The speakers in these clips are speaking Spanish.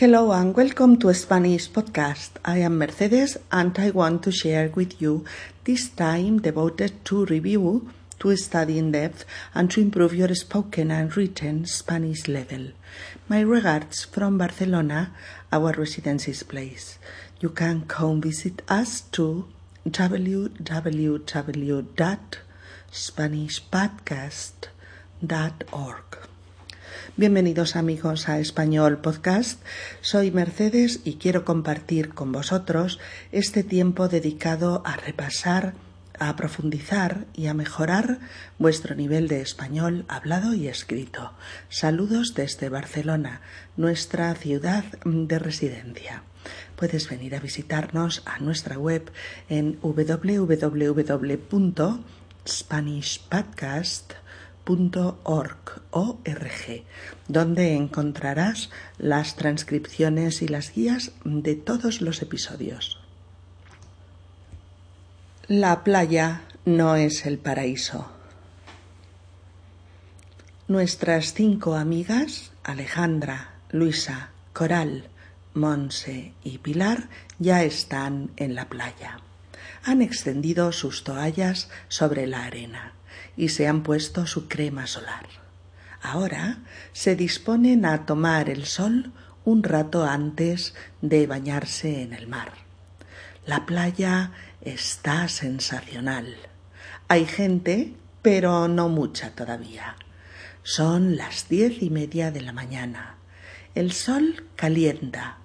Hello and welcome to Spanish Podcast. I am Mercedes and I want to share with you this time devoted to review, to study in depth, and to improve your spoken and written Spanish level. My regards from Barcelona, our residency's place. You can come visit us to www.spanishpodcast.org. Bienvenidos amigos a Español Podcast. Soy Mercedes y quiero compartir con vosotros este tiempo dedicado a repasar, a profundizar y a mejorar vuestro nivel de español hablado y escrito. Saludos desde Barcelona, nuestra ciudad de residencia. Puedes venir a visitarnos a nuestra web en www.spanishpodcast.org, donde encontrarás las transcripciones y las guías de todos los episodios. La playa no es el paraíso. Nuestras cinco amigas, Alejandra, Luisa, Coral, Monse y Pilar ya están en la playa. Han extendido sus toallas sobre la arena y se han puesto su crema solar. Ahora se disponen a tomar el sol un rato antes de bañarse en el mar. La playa está sensacional. Hay gente, pero no mucha todavía. Son las diez y media de la mañana. El sol calienta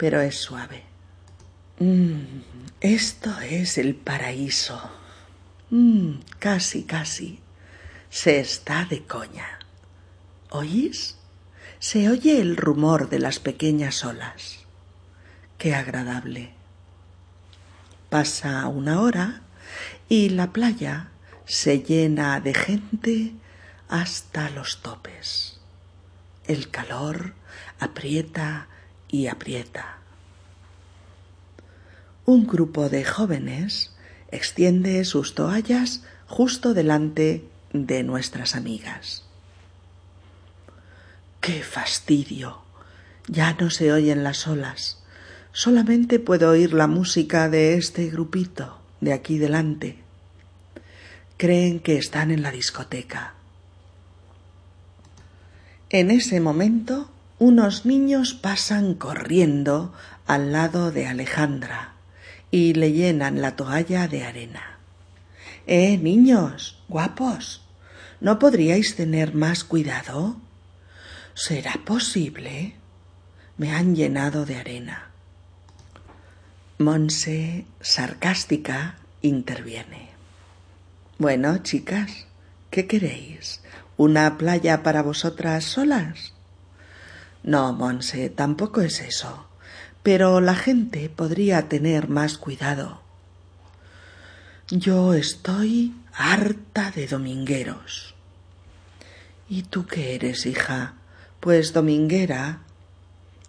pero es suave. Mm, esto es el paraíso. Mm, casi, casi. Se está de coña. ¿Oís? Se oye el rumor de las pequeñas olas. Qué agradable. Pasa una hora y la playa se llena de gente hasta los topes. El calor aprieta y aprieta. Un grupo de jóvenes extiende sus toallas justo delante de nuestras amigas. ¡Qué fastidio! Ya no se oyen las olas. Solamente puedo oír la música de este grupito de aquí delante. Creen que están en la discoteca. En ese momento unos niños pasan corriendo al lado de Alejandra y le llenan la toalla de arena. Eh, niños, guapos, ¿no podríais tener más cuidado? ¿Será posible? Me han llenado de arena. Monse, sarcástica, interviene. Bueno, chicas, ¿qué queréis? ¿Una playa para vosotras solas? No, Monse, tampoco es eso. Pero la gente podría tener más cuidado. Yo estoy harta de domingueros. ¿Y tú qué eres, hija? Pues dominguera.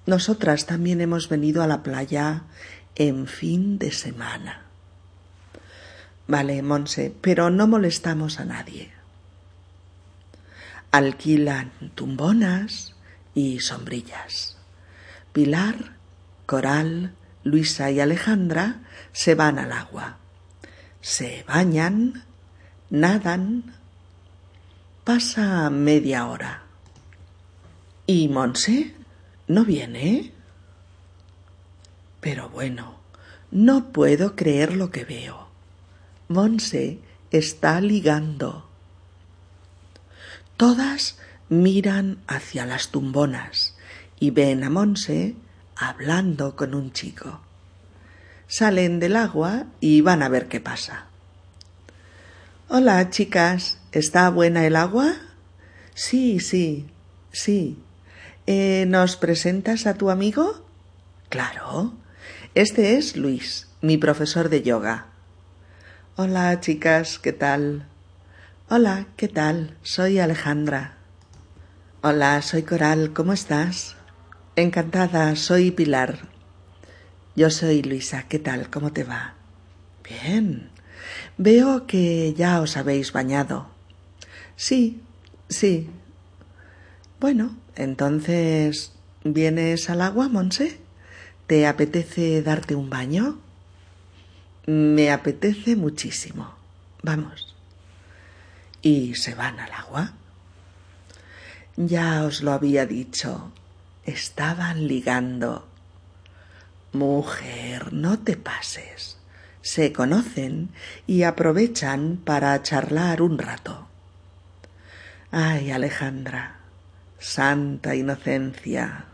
Nosotras también hemos venido a la playa en fin de semana. Vale, Monse, pero no molestamos a nadie. Alquilan tumbonas, y sombrillas. Pilar, Coral, Luisa y Alejandra se van al agua. Se bañan, nadan. Pasa media hora. ¿Y Monse? ¿No viene? Pero bueno, no puedo creer lo que veo. Monse está ligando. Todas miran hacia las tumbonas y ven a Monse hablando con un chico. Salen del agua y van a ver qué pasa. Hola, chicas, ¿está buena el agua? Sí, sí, sí. Eh, ¿Nos presentas a tu amigo? Claro. Este es Luis, mi profesor de yoga. Hola, chicas, ¿qué tal? Hola, ¿qué tal? Soy Alejandra. Hola, soy Coral, ¿cómo estás? Encantada, soy Pilar. Yo soy Luisa, ¿qué tal? ¿Cómo te va? Bien. Veo que ya os habéis bañado. Sí, sí. Bueno, entonces ¿Vienes al agua, Monse? ¿Te apetece darte un baño? Me apetece muchísimo. Vamos. ¿Y se van al agua? Ya os lo había dicho. Estaban ligando. Mujer, no te pases. Se conocen y aprovechan para charlar un rato. Ay, Alejandra, santa inocencia.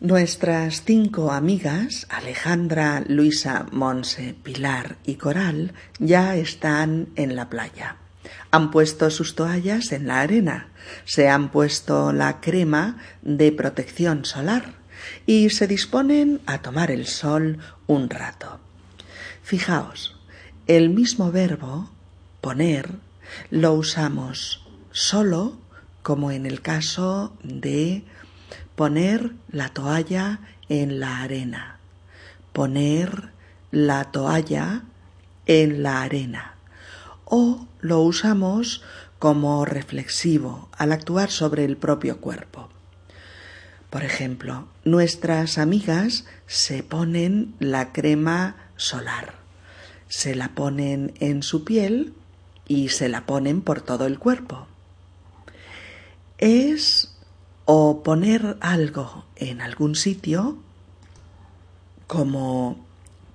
Nuestras cinco amigas, Alejandra, Luisa, Monse, Pilar y Coral, ya están en la playa. Han puesto sus toallas en la arena, se han puesto la crema de protección solar y se disponen a tomar el sol un rato. Fijaos, el mismo verbo poner lo usamos solo como en el caso de poner la toalla en la arena, poner la toalla en la arena o lo usamos como reflexivo al actuar sobre el propio cuerpo. Por ejemplo, nuestras amigas se ponen la crema solar, se la ponen en su piel y se la ponen por todo el cuerpo. Es o poner algo en algún sitio, como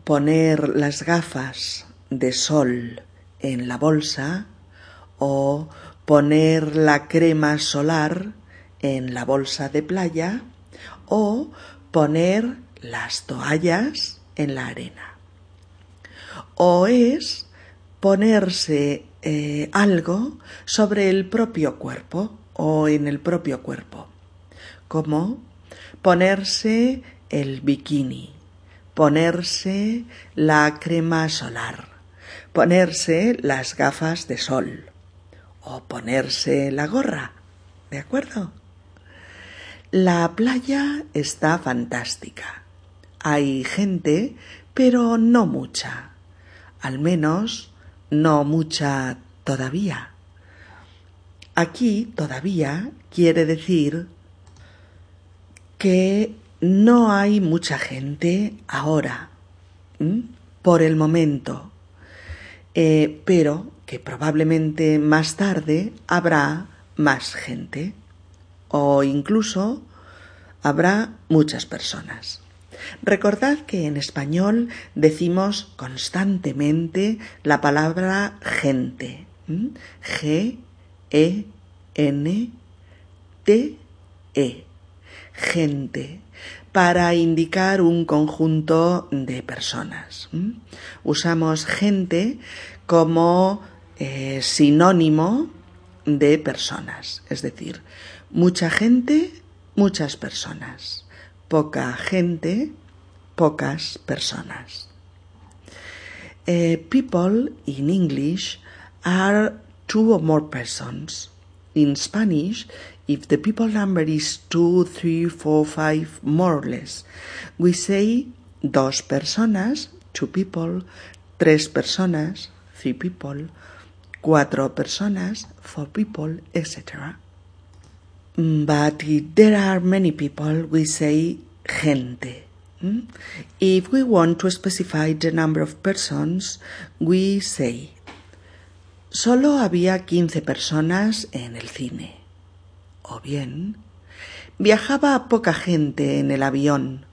poner las gafas de sol en la bolsa o poner la crema solar en la bolsa de playa o poner las toallas en la arena. O es ponerse eh, algo sobre el propio cuerpo o en el propio cuerpo, como ponerse el bikini, ponerse la crema solar, ponerse las gafas de sol o ponerse la gorra. ¿De acuerdo? La playa está fantástica. Hay gente, pero no mucha. Al menos no mucha todavía. Aquí todavía quiere decir que no hay mucha gente ahora, por el momento, eh, pero que probablemente más tarde habrá más gente o incluso habrá muchas personas. Recordad que en español decimos constantemente la palabra gente. G E N T E. Gente para indicar un conjunto de personas. Usamos gente como eh, sinónimo de personas, es decir, Mucha gente, muchas personas. Poca gente, pocas personas. Uh, people in English are two or more persons. In Spanish, if the people number is two, three, four, five, more or less, we say dos personas, two people, tres personas, three people, cuatro personas, four people, etc. But if there are many people, we say gente. Hmm? If we want to specify the number of persons, we say Solo había quince personas en el cine. O bien, viajaba poca gente en el avión,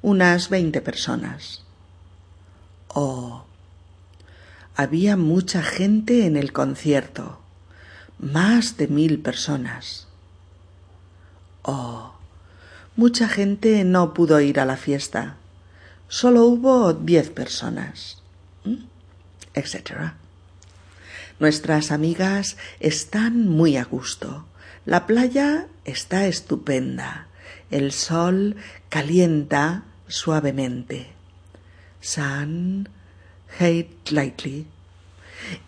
unas veinte personas. O había mucha gente en el concierto, más de mil personas. Oh, mucha gente no pudo ir a la fiesta. Solo hubo diez personas. Etcétera. Nuestras amigas están muy a gusto. La playa está estupenda. El sol calienta suavemente. Sun hate lightly.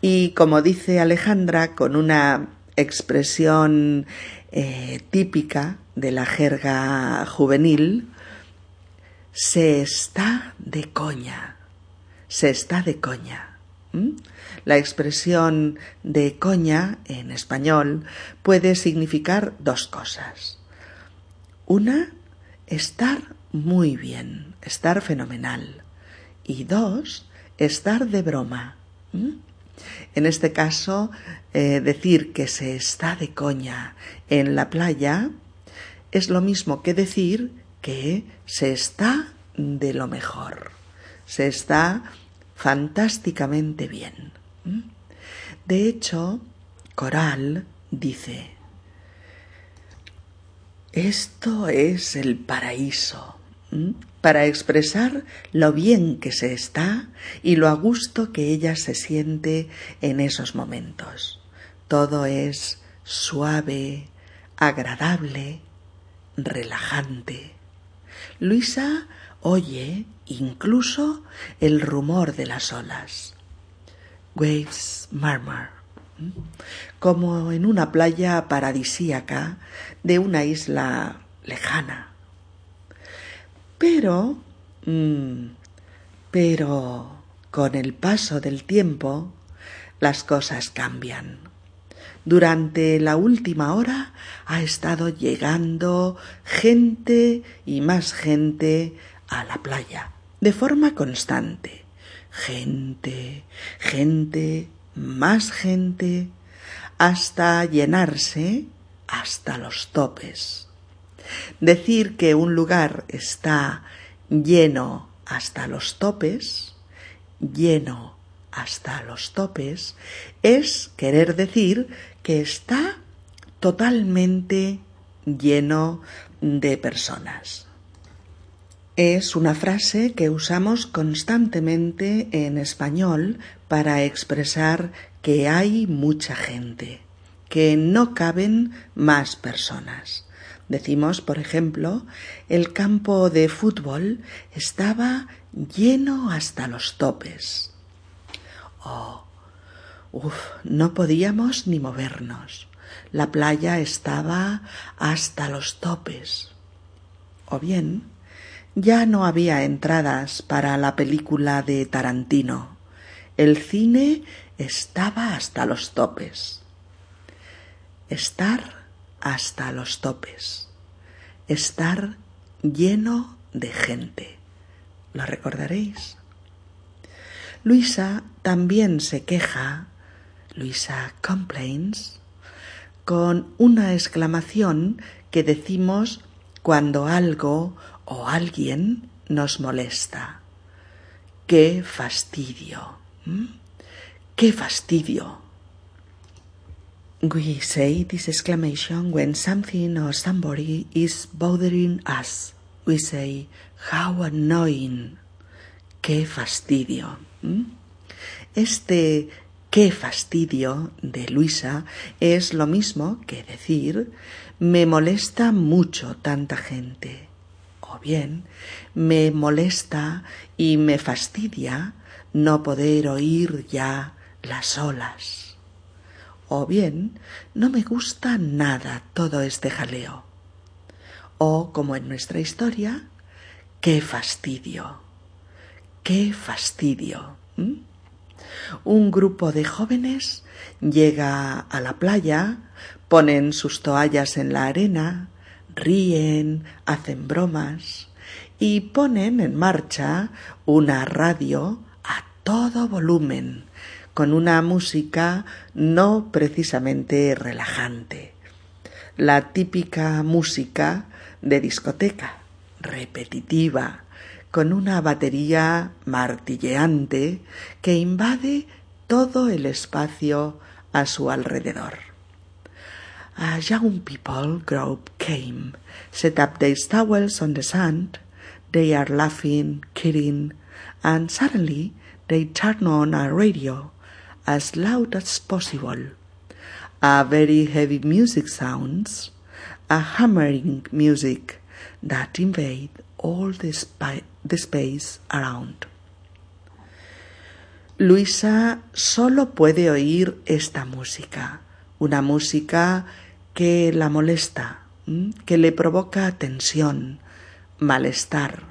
Y como dice Alejandra con una expresión eh, típica de la jerga juvenil, se está de coña, se está de coña. La expresión de coña en español puede significar dos cosas. Una, estar muy bien, estar fenomenal. Y dos, estar de broma. En este caso, eh, decir que se está de coña en la playa es lo mismo que decir que se está de lo mejor, se está fantásticamente bien. De hecho, Coral dice, esto es el paraíso para expresar lo bien que se está y lo a gusto que ella se siente en esos momentos. Todo es suave, agradable, relajante. Luisa oye incluso el rumor de las olas. Waves murmur, como en una playa paradisíaca de una isla lejana. Pero, mm, pero con el paso del tiempo las cosas cambian. Durante la última hora ha estado llegando gente y más gente a la playa, de forma constante. Gente, gente, más gente, hasta llenarse hasta los topes. Decir que un lugar está lleno hasta los topes, lleno hasta los topes, es querer decir que está totalmente lleno de personas. Es una frase que usamos constantemente en español para expresar que hay mucha gente, que no caben más personas. Decimos, por ejemplo, el campo de fútbol estaba lleno hasta los topes. Oh, uf, no podíamos ni movernos. La playa estaba hasta los topes. O bien, ya no había entradas para la película de Tarantino. El cine estaba hasta los topes. Estar hasta los topes, estar lleno de gente. ¿Lo recordaréis? Luisa también se queja, Luisa complains, con una exclamación que decimos cuando algo o alguien nos molesta. ¡Qué fastidio! ¡Qué fastidio! We say this exclamation when something or somebody is bothering us. We say, how annoying. Qué fastidio. Este qué fastidio de Luisa es lo mismo que decir me molesta mucho tanta gente. O bien, me molesta y me fastidia no poder oír ya las olas o bien no me gusta nada todo este jaleo. O, como en nuestra historia, qué fastidio, qué fastidio. Un grupo de jóvenes llega a la playa, ponen sus toallas en la arena, ríen, hacen bromas y ponen en marcha una radio a todo volumen con una música no precisamente relajante, la típica música de discoteca, repetitiva, con una batería martilleante que invade todo el espacio a su alrededor. A young people group came, set up their towels on the sand, they are laughing, kidding, and suddenly they turn on a radio as loud as possible. A very heavy music sounds, a hammering music that invade all the, the space around. Luisa solo puede oír esta música, una música que la molesta, que le provoca tensión, malestar,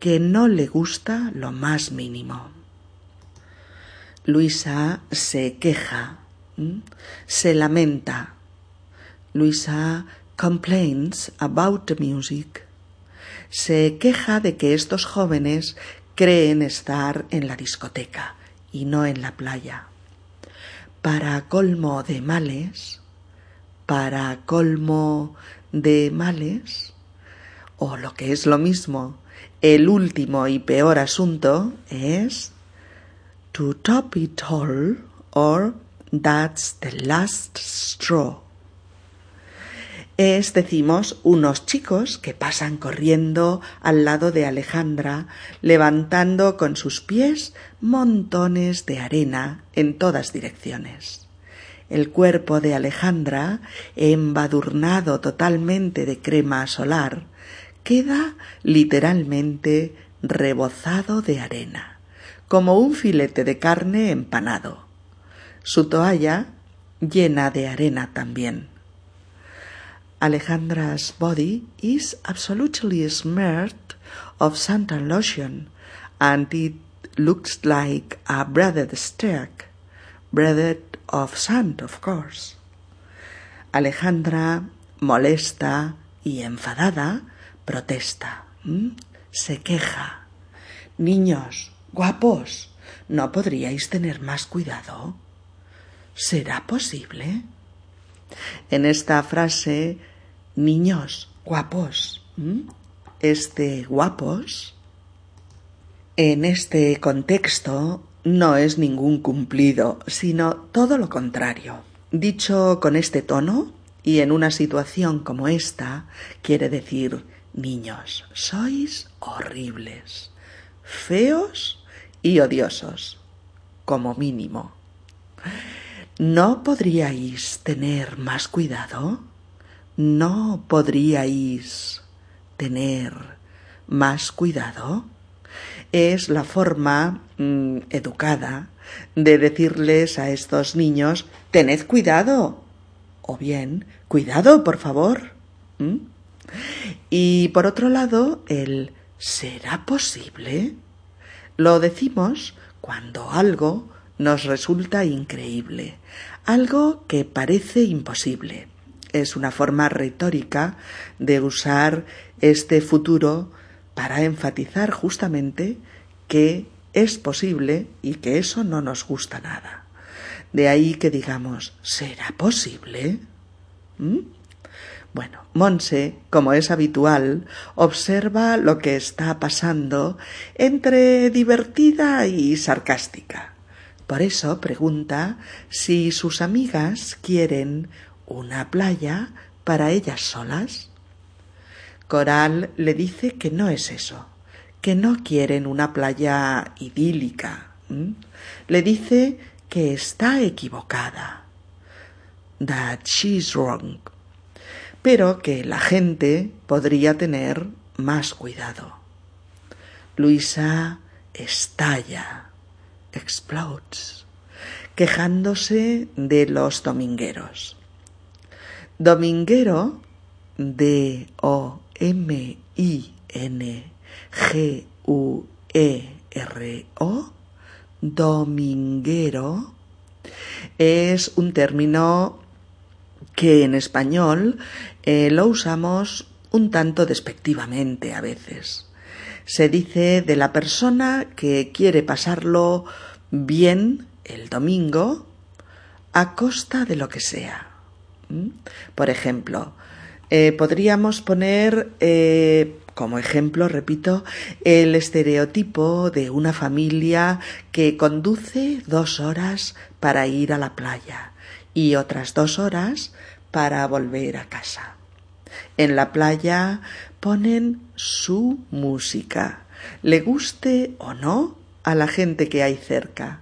que no le gusta lo más mínimo. Luisa se queja, se lamenta. Luisa complains about the music. Se queja de que estos jóvenes creen estar en la discoteca y no en la playa. Para colmo de males, para colmo de males, o lo que es lo mismo, el último y peor asunto es to top it all or that's the last straw. Es, decimos, unos chicos que pasan corriendo al lado de Alejandra, levantando con sus pies montones de arena en todas direcciones. El cuerpo de Alejandra, embadurnado totalmente de crema solar, queda literalmente rebozado de arena, como un filete de carne empanado. Su toalla llena de arena también. Alejandra's body is absolutely smeared of suntan lotion, and it looks like a breaded steak, breaded of sand, of course. Alejandra, molesta y enfadada, protesta, se queja. Niños, guapos, ¿no podríais tener más cuidado? ¿Será posible? En esta frase, niños guapos, este guapos, en este contexto no es ningún cumplido, sino todo lo contrario. Dicho con este tono y en una situación como esta, quiere decir, niños, sois horribles, feos y odiosos, como mínimo. ¿No podríais tener más cuidado? ¿No podríais tener más cuidado? Es la forma mm, educada de decirles a estos niños tened cuidado o bien cuidado, por favor. Y por otro lado, el ¿será posible? Lo decimos cuando algo nos resulta increíble, algo que parece imposible. Es una forma retórica de usar este futuro para enfatizar justamente que es posible y que eso no nos gusta nada. De ahí que digamos, ¿será posible? ¿Mm? Bueno, Monse, como es habitual, observa lo que está pasando entre divertida y sarcástica. Por eso pregunta si sus amigas quieren una playa para ellas solas. Coral le dice que no es eso, que no quieren una playa idílica. Le dice que está equivocada. That she's wrong. Pero que la gente podría tener más cuidado. Luisa estalla explodes, quejándose de los domingueros. Dominguero, D-O-M-I-N-G-U-E-R-O, dominguero, es un término que en español eh, lo usamos un tanto despectivamente a veces. Se dice de la persona que quiere pasarlo bien el domingo a costa de lo que sea. Por ejemplo, eh, podríamos poner eh, como ejemplo, repito, el estereotipo de una familia que conduce dos horas para ir a la playa y otras dos horas para volver a casa. En la playa ponen su música, le guste o no a la gente que hay cerca.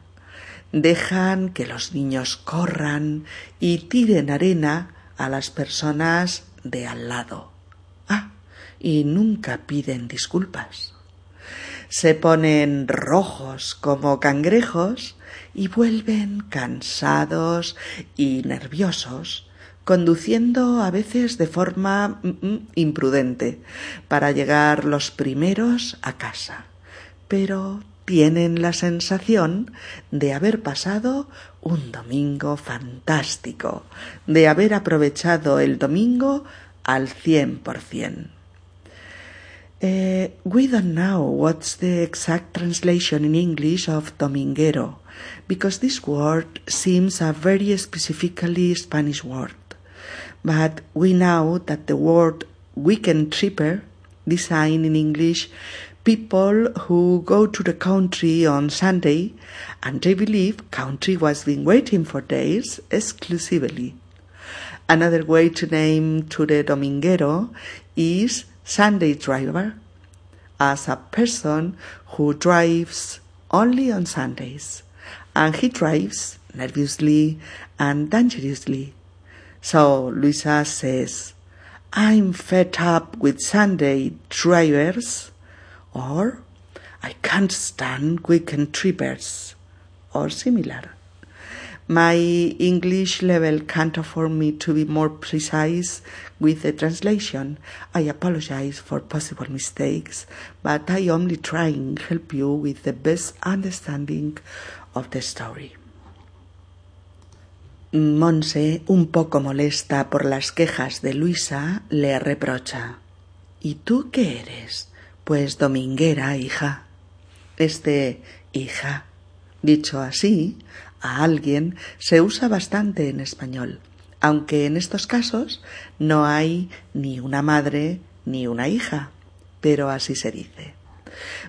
Dejan que los niños corran y tiren arena a las personas de al lado. Ah, y nunca piden disculpas. Se ponen rojos como cangrejos y vuelven cansados y nerviosos conduciendo a veces de forma mm, mm, imprudente para llegar los primeros a casa. Pero tienen la sensación de haber pasado un domingo fantástico, de haber aprovechado el domingo al cien por cien. Uh, we don't know what's the exact translation in English of dominguero, because this word seems a very specifically Spanish word. But we know that the word weekend tripper, design in English, people who go to the country on Sunday, and they believe country was been waiting for days exclusively. Another way to name to the dominguero is Sunday driver, as a person who drives only on Sundays, and he drives nervously and dangerously. So Luisa says, I'm fed up with Sunday drivers or I can't stand weekend trippers or similar. My English level can't afford me to be more precise with the translation. I apologize for possible mistakes, but I only try and help you with the best understanding of the story. Monse, un poco molesta por las quejas de Luisa, le reprocha. ¿Y tú qué eres? Pues dominguera, hija. Este hija, dicho así, a alguien se usa bastante en español, aunque en estos casos no hay ni una madre ni una hija, pero así se dice.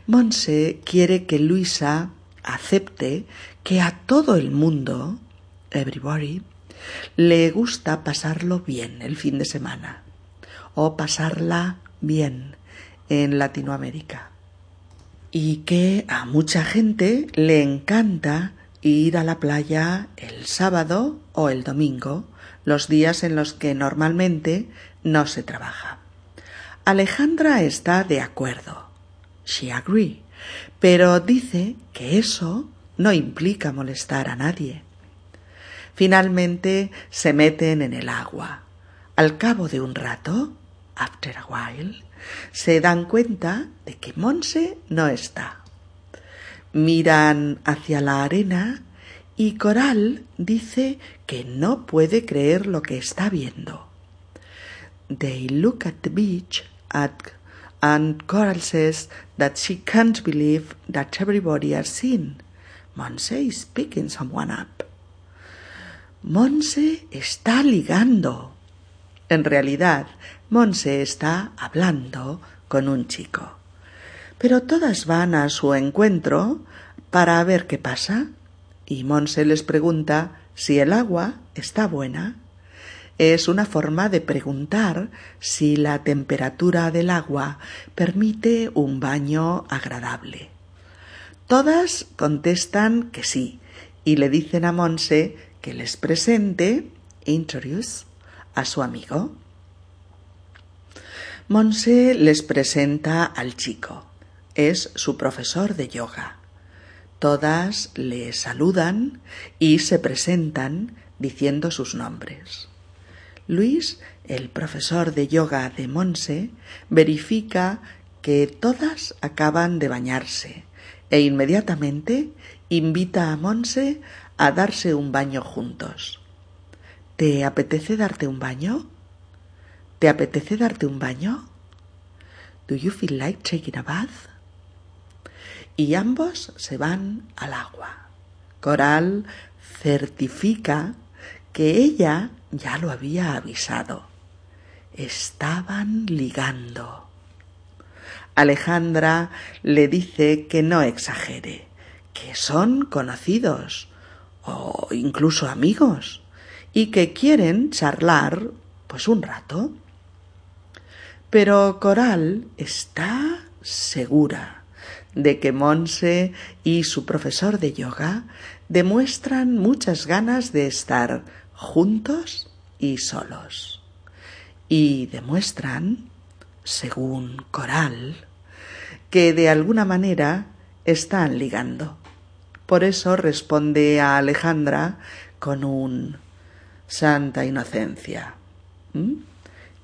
Monse quiere que Luisa acepte que a todo el mundo, everybody, le gusta pasarlo bien el fin de semana, o pasarla bien, en Latinoamérica y que a mucha gente le encanta ir a la playa el sábado o el domingo, los días en los que normalmente no se trabaja. Alejandra está de acuerdo. She agree. Pero dice que eso no implica molestar a nadie. Finalmente se meten en el agua. Al cabo de un rato, after a while, se dan cuenta de que Monse no está. Miran hacia la arena y Coral dice que no puede creer lo que está viendo. They look at the beach at, and Coral says that she can't believe that everybody has seen. Monse is picking someone up. Monse está ligando. En realidad, Monse está hablando con un chico. Pero todas van a su encuentro para ver qué pasa y Monse les pregunta si el agua está buena. Es una forma de preguntar si la temperatura del agua permite un baño agradable. Todas contestan que sí y le dicen a Monse que les presente, introduce, a su amigo. Monse les presenta al chico. Es su profesor de yoga. Todas le saludan y se presentan diciendo sus nombres. Luis, el profesor de yoga de Monse, verifica que todas acaban de bañarse e inmediatamente invita a Monse a darse un baño juntos. ¿Te apetece darte un baño? ¿Te apetece darte un baño? Do you feel like taking a bath? Y ambos se van al agua. Coral certifica que ella ya lo había avisado. Estaban ligando. Alejandra le dice que no exagere, que son conocidos o incluso amigos y que quieren charlar pues un rato. Pero Coral está segura de que Monse y su profesor de yoga demuestran muchas ganas de estar juntos y solos. Y demuestran, según Coral, que de alguna manera están ligando. Por eso responde a Alejandra con un santa inocencia.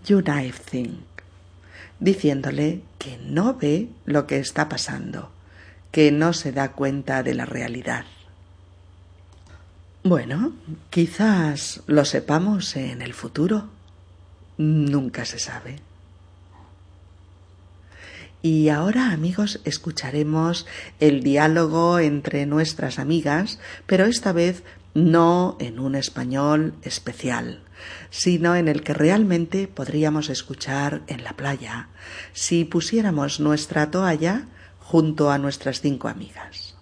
You thing diciéndole que no ve lo que está pasando, que no se da cuenta de la realidad. Bueno, quizás lo sepamos en el futuro. Nunca se sabe. Y ahora, amigos, escucharemos el diálogo entre nuestras amigas, pero esta vez no en un español especial, sino en el que realmente podríamos escuchar en la playa si pusiéramos nuestra toalla junto a nuestras cinco amigas.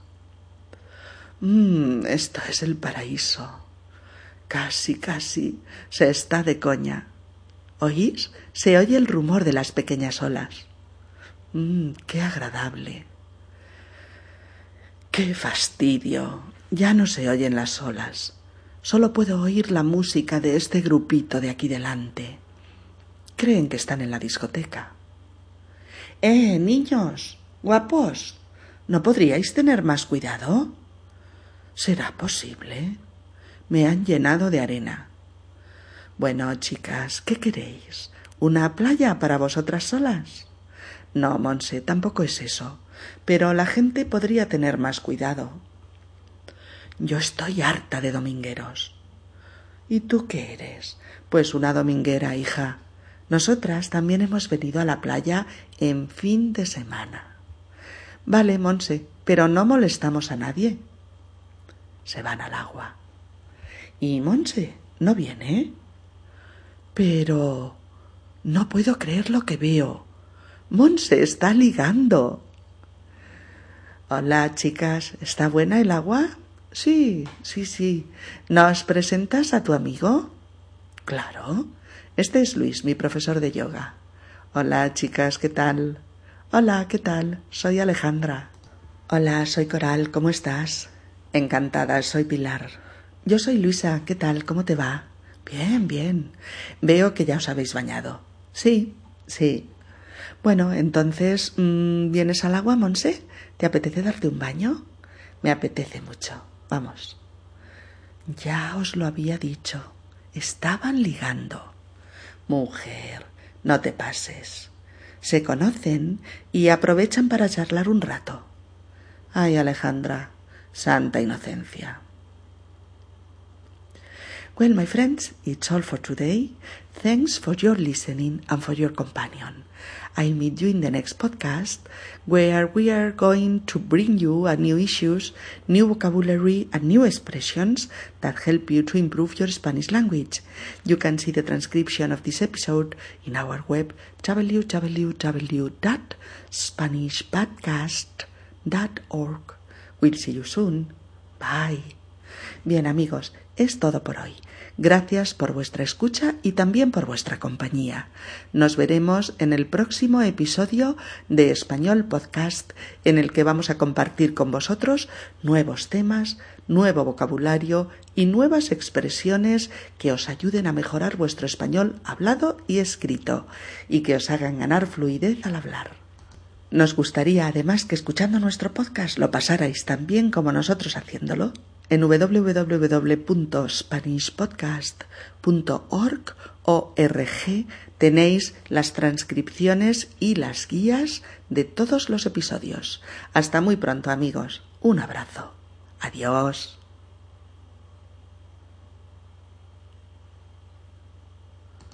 Mmm, esto es el paraíso. Casi, casi se está de coña. ¿Oís? Se oye el rumor de las pequeñas olas. Mmm, qué agradable. Qué fastidio. Ya no se oyen las olas. Solo puedo oír la música de este grupito de aquí delante. Creen que están en la discoteca. Eh, niños, guapos, ¿no podríais tener más cuidado? ¿Será posible? Me han llenado de arena. Bueno, chicas, ¿qué queréis? ¿Una playa para vosotras solas? No, Monse, tampoco es eso. Pero la gente podría tener más cuidado. Yo estoy harta de domingueros. ¿Y tú qué eres? Pues una dominguera, hija. Nosotras también hemos venido a la playa en fin de semana. Vale, Monse, pero no molestamos a nadie. Se van al agua. ¿Y Monse no viene? Pero no puedo creer lo que veo. Monse está ligando. Hola, chicas. ¿Está buena el agua? Sí, sí, sí. ¿Nos presentas a tu amigo? Claro. Este es Luis, mi profesor de yoga. Hola, chicas, ¿qué tal? Hola, ¿qué tal? Soy Alejandra. Hola, soy Coral, ¿cómo estás? Encantada, soy Pilar. Yo soy Luisa, ¿qué tal? ¿Cómo te va? Bien, bien. Veo que ya os habéis bañado. Sí, sí. Bueno, entonces, mm, ¿vienes al agua, Monse? ¿Te apetece darte un baño? Me apetece mucho. Vamos. Ya os lo había dicho. Estaban ligando. Mujer, no te pases. Se conocen y aprovechan para charlar un rato. Ay, Alejandra, santa inocencia. Well, my friends, it's all for today. Thanks for your listening and for your companion. I'll meet you in the next podcast where we are going to bring you a new issues, new vocabulary and new expressions that help you to improve your Spanish language. You can see the transcription of this episode in our web www.spanishpodcast.org. We'll see you soon. Bye. Bien amigos, es todo por hoy. Gracias por vuestra escucha y también por vuestra compañía. Nos veremos en el próximo episodio de Español Podcast en el que vamos a compartir con vosotros nuevos temas, nuevo vocabulario y nuevas expresiones que os ayuden a mejorar vuestro español hablado y escrito y que os hagan ganar fluidez al hablar. Nos gustaría además que escuchando nuestro podcast lo pasarais tan bien como nosotros haciéndolo. En www.spanishpodcast.org tenéis las transcripciones y las guías de todos los episodios. Hasta muy pronto amigos. Un abrazo. Adiós.